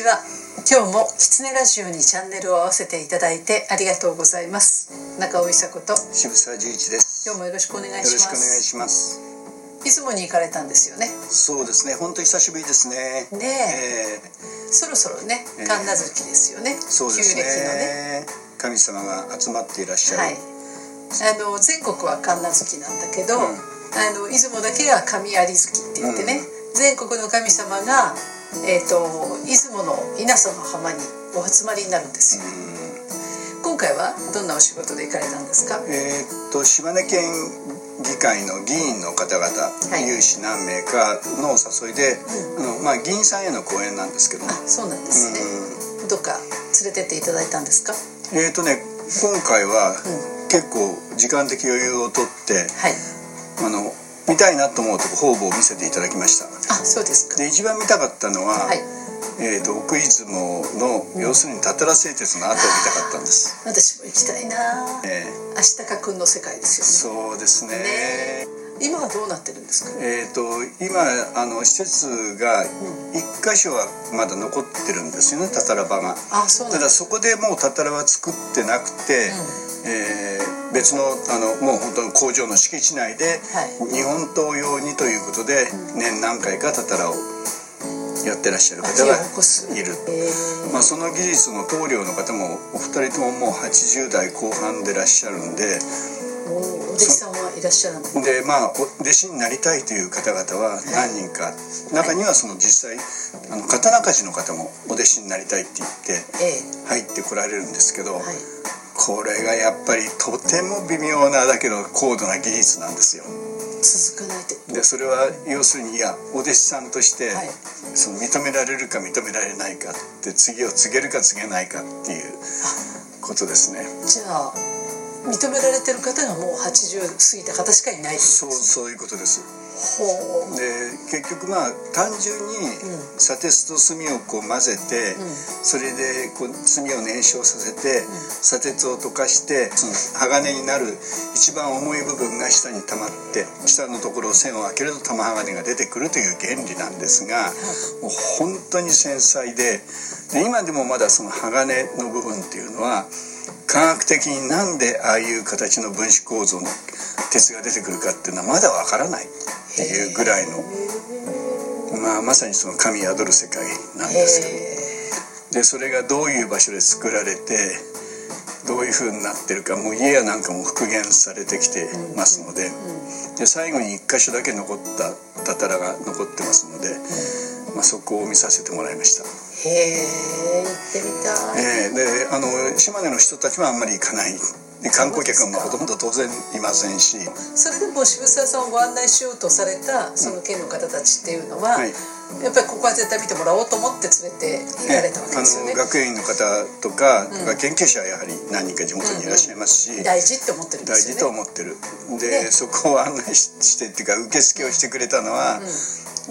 ちは今日もキツネラジオにチャンネルを合わせていただいてありがとうございます。中尾伊佐子と。渋沢十一です。今日もよろしくお願いしよろますしくお願いします。出雲に行かれたんですよね。そうですね。本当久しぶりですね。ねえ。そろそろねええ。神奈月ですよね、そうですね。ね。神様が集まっていらっしゃる、はい。あの全国は神奈月なんだけど、うん。あの出雲だけが神有月って言ってね、全国の神様がえっ、と出雲の稲佐の浜にお集まりになるんですよ。今回はどんなお仕事で行かれたんですか？えーっと島根県議会の議員の方々、い。有志何名かのお誘いで、あのまあ、議員さんへの講演なんですけど。も、あそうなんですね、どっか連れてっていただいたんですか？えーっとね今回はう結構時間的余裕をとってはい。あの見たいなと思うとこ方々を見せていただきました。あそうですか。で一番見たかったのは、はい。えー、と奥出雲の、要するにたたら製鉄の後を見たかったんです、私も行きたいな。え明日かくんの世界ですよね。ーそうですね。ね。今はどうなってるんですか？えー、と今あの施設が一箇所はまだ残ってるんですよねたたら場が。あそうなんたです。だそこでもうたたらは作ってなくて、えー別のあのもう本当に工場の敷地内で、はい。日本刀用にということで、年何回かたたらをやってらっしゃる方がいるえー。まあ、その技術の棟梁の方もお二人とももう80代後半でいらっしゃるんでおお弟子さんはいらっしゃるんだでまあお弟子になりたいという方々は何人か、中にはその実際あの刀鍛冶の方もお弟子になりたいって言ってえ入ってこられるんですけど、えはいこれがやっぱりとても微妙なだけど高度な技術なんですよ。続かないってでそれは要するにいやお弟子さんとして、はいその認められるか認められないかって次を告げるか告げないかっていうことですね。じゃあ認められてる方がもう80過ぎた方しかいないそうそういうことです。で結局まあ単純にうん。砂鉄と炭をこう混ぜて、うん。それでこう炭を燃焼させて、砂鉄を溶かしてその鋼になる一番重い部分が下に溜まって下のところを線を開けると玉鋼が出てくるという原理なんですが、もう本当に繊細でで今でもまだその鋼の部分っていうのは科学的になんでああいう形の分子構造の鉄が出てくるかっていうのはまだわからないっていうぐらいの、まあ、まさにその神宿る世界なんですけど。へでそれがどういう場所で作られてどういう風になってるかもう家やなんかも復元されてきてますので。で最後に1箇所だけ残ったたたらが残ってますので、まあ、そこを見させてもらいました、えへえ行ってみたい、えーであの島根の人たちはあんまり行かない。で観光客もほとんど当然いませんし、それでも渋沢さんをご案内しようとされたその県の方たちっていうのは、はいやっぱりここは絶対見てもらおうと思って連れて行かれたわけあですよね。の学園員の方とか,、うん。研究者はやはり何人か地元にいらっしゃいますし、大事って思ってるんで大事すよね。と思ってる。で、ね。そこを案内ししてっていうか受付をしてくれたのは、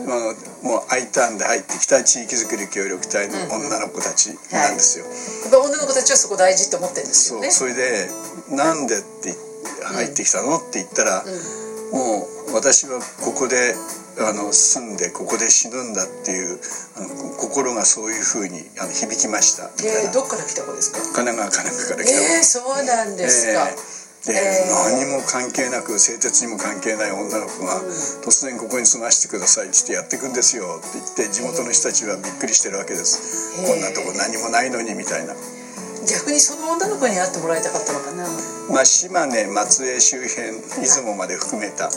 まあ、もう I ターンで入ってきた地域づくり協力隊の女の子たちなんですよ、やっぱ女の子たちはそこ大事って思ってるんですよね。そうそれで「なんで?」って入ってきたの？って言ったら、もう私はここであの住んでここで死ぬんだっていうあの心がそういうふうにあの響きました。みたいな、えー、どっから来た子ですか？神奈川神奈川から来たえー、そうなんですか、えーで、えー。何も関係なく製鉄にも関係ない女の子が、突然ここに住ましてくださいって言ってやってくんですよって言って地元の人たちはびっくりしてるわけです、えー。こんなとこ何もないのにみたいな、逆にその女の子に会ってもらいたかったのかな？はまあ、島根松江周辺出雲まで含めた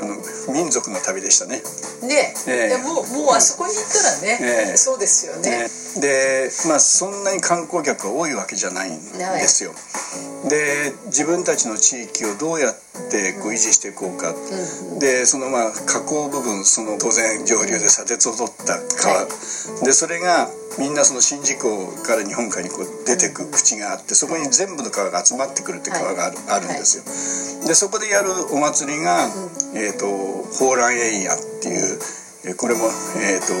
あの民族の旅でしたね。いね。え、え。えいやもうもうあそこに行ったらね、ええ。そうですよね。ね、でまあそんなに観光客が多いわけじゃないんですよ。で自分たちの地域をどうやってこう維持していこうか、でそのまあ河口部分その当然上流で砂鉄を取った川、はでそれがみんなその宍道湖から日本海にこう出てく口があってそこに全部の川が集まってくるって川がある,、あるんですよ。でそこでやるお祭りが、えー、と蓬莱エイヤっていうえーこれも、えー、と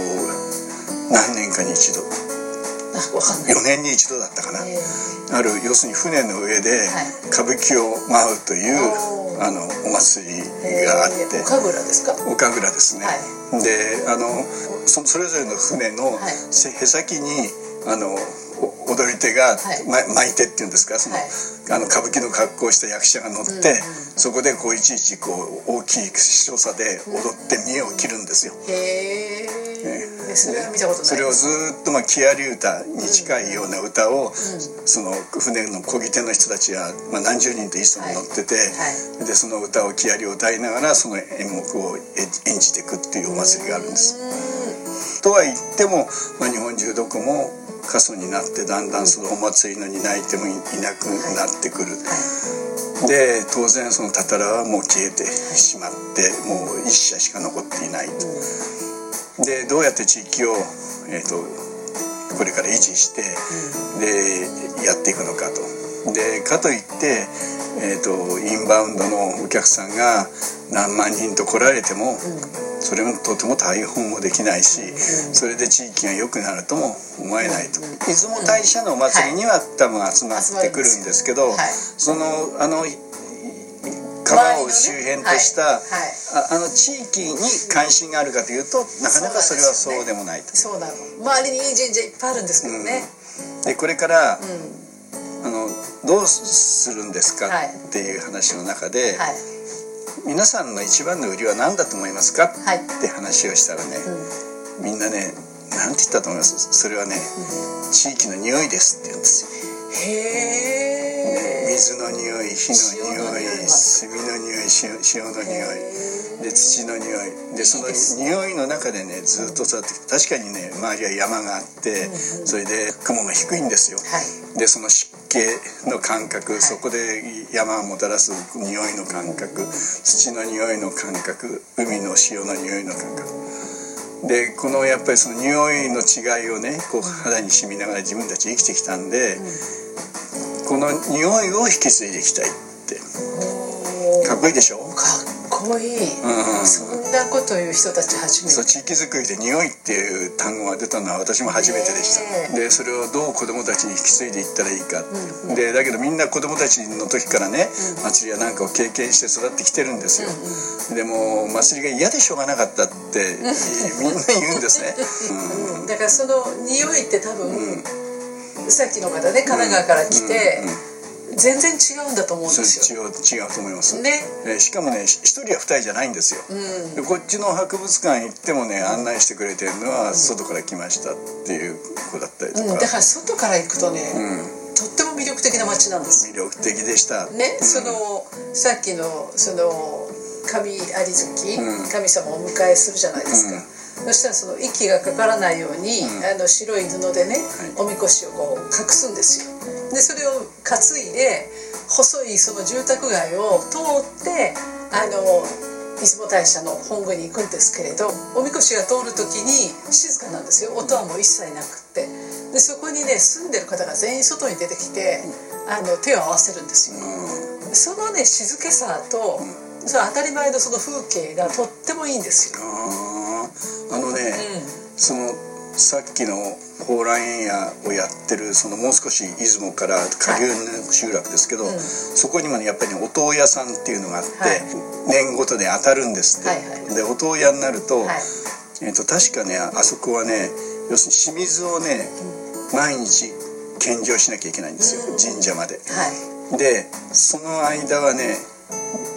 何年かに一度。あわかんない。4年に一度だったかな、えある要するに船の上で歌舞伎を舞うという、あのお祭りえがあって、ー岡倉ですか？岡倉ですね、はであのそそれぞれの船のへさきにあのお踊り手が、はい。ま巻いてっていうんですか？その、はい。あの歌舞伎の格好をした役者が乗って、うんうんそこでこういちいちこう大きい所作で踊って見栄を切るんですよ。へえそれは見たことない。それをずーっとまあ木遣り歌に近いような歌を、その船の漕ぎ手の人たちが、まあ、何十人と一緒に乗ってて、はでその歌を木遣りを歌いながらその演目を演じていくっていうお祭りがあるんです。とは言っても、まあ、日本中どこも過疎になってだんだんそのお祭りの担い手もいなくなってくる。で当然そのたたらはもう消えてしまってもう一社しか残っていないと。でどうやって地域を、えー、とこれから維持して、でやっていくのかと。でかといって、えー、とインバウンドのお客さんが何万人と来られても、それもとても大変もできないし、それで地域が良くなるとも思えないと。出雲大社のお祭りには多分集まってくるんですけど、はい。そのあの川を周辺とした、はいはい。ああの地域に関心があるかというとなかなかそれはそうでもないと。そうなの周りにいい神社いっぱいあるんですけどね。でこれから、うん。あのどうするんですかはいっていう話の中で、はい。皆さんの一番の売りは何だと思いますか？はい。って話をしたらね、みんなねなんて言ったと思います？それはね、地域の匂いですって言うんですよ。へえ水の匂い火の匂い。塩の匂い炭の匂い塩塩の匂いで土の匂い。でその匂いの中でねずっと育って確かにね周りは山があってそれで雲が低いんですよ。はい。でその湿気の感覚、い。そこで山がもたらす匂いの感覚土の匂いの感覚海の潮の匂いの感覚。でこのやっぱりその匂いの違いをねこう肌に染みながら自分たち生きてきたんで、この匂いを引き継いでいきたいって。かっこいいでしょ？かっこいい、ん。そんなこと言う人たち初めて。そう地域づくりで匂いっていう単語が出たのは私も初めてでした。でそれをどう子どもたちに引き継いでいったらいいか、でだけどみんな子どもたちの時からね、祭りやなんかを経験して育ってきてるんですよ、でも祭りが嫌でしょうがなかったってみんな言うんですね、うんうん。だからその匂いって多分、さっきの方ね神奈川から来て、全然違うんだと思うんそですよ。れ違う違うと思います、ね、えーしかもね一人や二人じゃないんですよ、うん、でこっちの博物館行ってもね案内してくれてるのは外から来ましたっていう子だったりとか、うん、だから外から行くとね、うん。とっても魅力的な街なんです。魅力的でした。ね、うん。そのさっきのその神有月、うん。神様をお迎えするじゃないですか。そしたらその息がかからないように、うん。あの白い布でね、はおみこしをこう隠すんですよ。でそれを担いで細いその住宅街を通ってあの出雲大社の本宮に行くんですけれどおみこしが通る時に静かなんですよ。音はもう一切なくって。でそこにね住んでる方が全員外に出てきてあの手を合わせるんですよ。うん。そのね静けさと、その当たり前のその風景がとってもいいんですよ。あのね、うん。そのさっきの蓬莱園屋をやってるそのもう少し出雲から下流の集落ですけど、うんそこにもねやっぱりねお豆屋さんっていうのがあって、はい。年ごとで当たるんですって、はいはいでお豆屋になると,、はい。えー、と確かねあそこはね要するに清水をね毎日献上しなきゃいけないんですよ、うん。神社まで。はい。でその間はね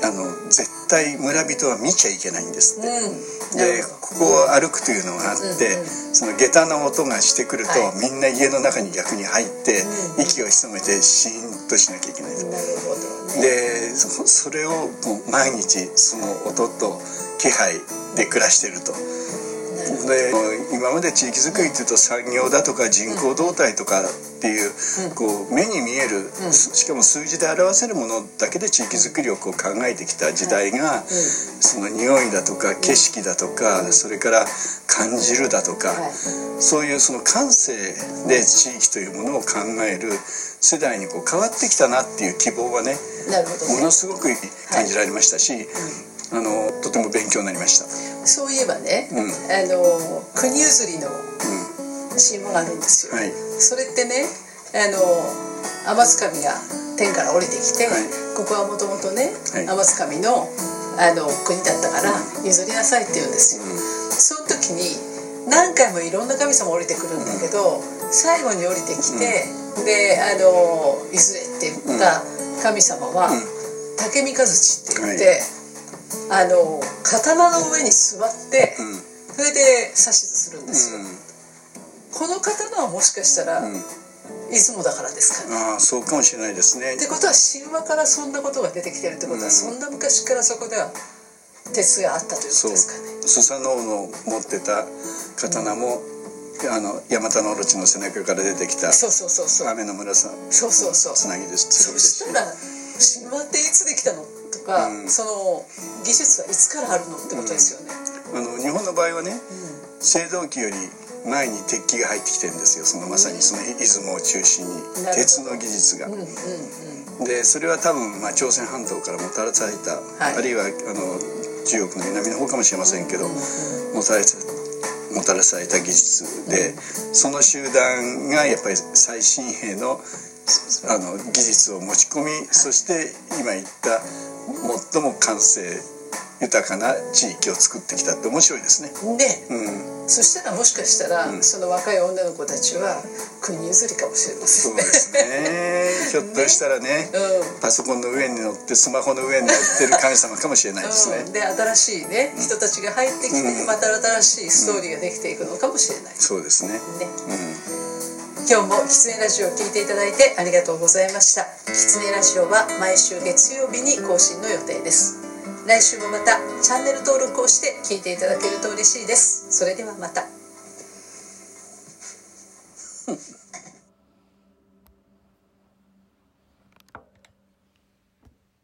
あの絶対村人は見ちゃいけないんですって。うん、でここを歩くというのがあって、うんうんその下駄の音がしてくると、はいみんな家の中に逆に入って、うん息を潜めてシーンとしなきゃいけないと。でそそれをもう毎日その音と気配で暮らしてると。で今まで地域づくりっていうと産業だとか人口動態とかっていう,、うん。こう目に見える、うん。しかも数字で表せるものだけで地域づくりをこう考えてきた時代が、うその匂いだとか景色だとか、それから感じるだとか。そういうその感性で地域というものを考える世代にこう変わってきたなっていう希望はね。ものすごく感じられましたし、あのとても勉強になりました。そういえばね、うん。あの国譲りのうん神話があるんですよ、はい。それってねあの天津神が天から降りてきて、はい。ここはもともとね、はい。天津神のあの国だったから譲りなさいって言うんですよ、その時に何回もいろんな神様降りてくるんだけど、最後に降りてきて、であの譲れって言った神様は、うん。竹三日槌って言って、あの刀の上に座って、うん。それで指図するんですよ、うん。この刀はもしかしたら、うん。出雲だからですかね。ああそうかもしれないですね。ってことは神話からそんなことが出てきてるってことは、うん。そんな昔からそこでは鉄があったということですかね。スサノオの持ってた刀も、あのヤマタノオロチの背中から出てきたそうそうそうそう。雨の村さんそうそうそう。つなぎです。そしたら神話っていつできたの？とか、うん。その技術はいつからあるのってことですよね、あの日本の場合はねうん青銅器より前に鉄器が入ってきてるんですよ。そのまさにその出雲を中心に鉄の技術が。うんうんうん。でそれは多分、まあ、朝鮮半島からもたらされた、はい。あるいはあの中国の南の方かもしれませんけど、もたらさもたらされた技術で、その集団がやっぱり最新鋭のあの技術を持ち込み、そして今言った最も感性豊かな地域を作ってきたって面白いですね。でうん、そしたらもしかしたら、うん。その若い女の子たちは国譲りかもしれませんね。そうですね。ひょっとしたらね、うん。パソコンの上に乗ってスマホの上に乗ってる神様かもしれないですね。うん、で新しいね人たちが入ってきて、うん。また新しいストーリーができていくのかもしれない、そうですね。ね。うん。今日もキツネラジオを聞いていただいてありがとうございました。キツネラジオは毎週月曜日に更新の予定です。来週もまたチャンネル登録をして聞いていただけると嬉しいです。それではまた。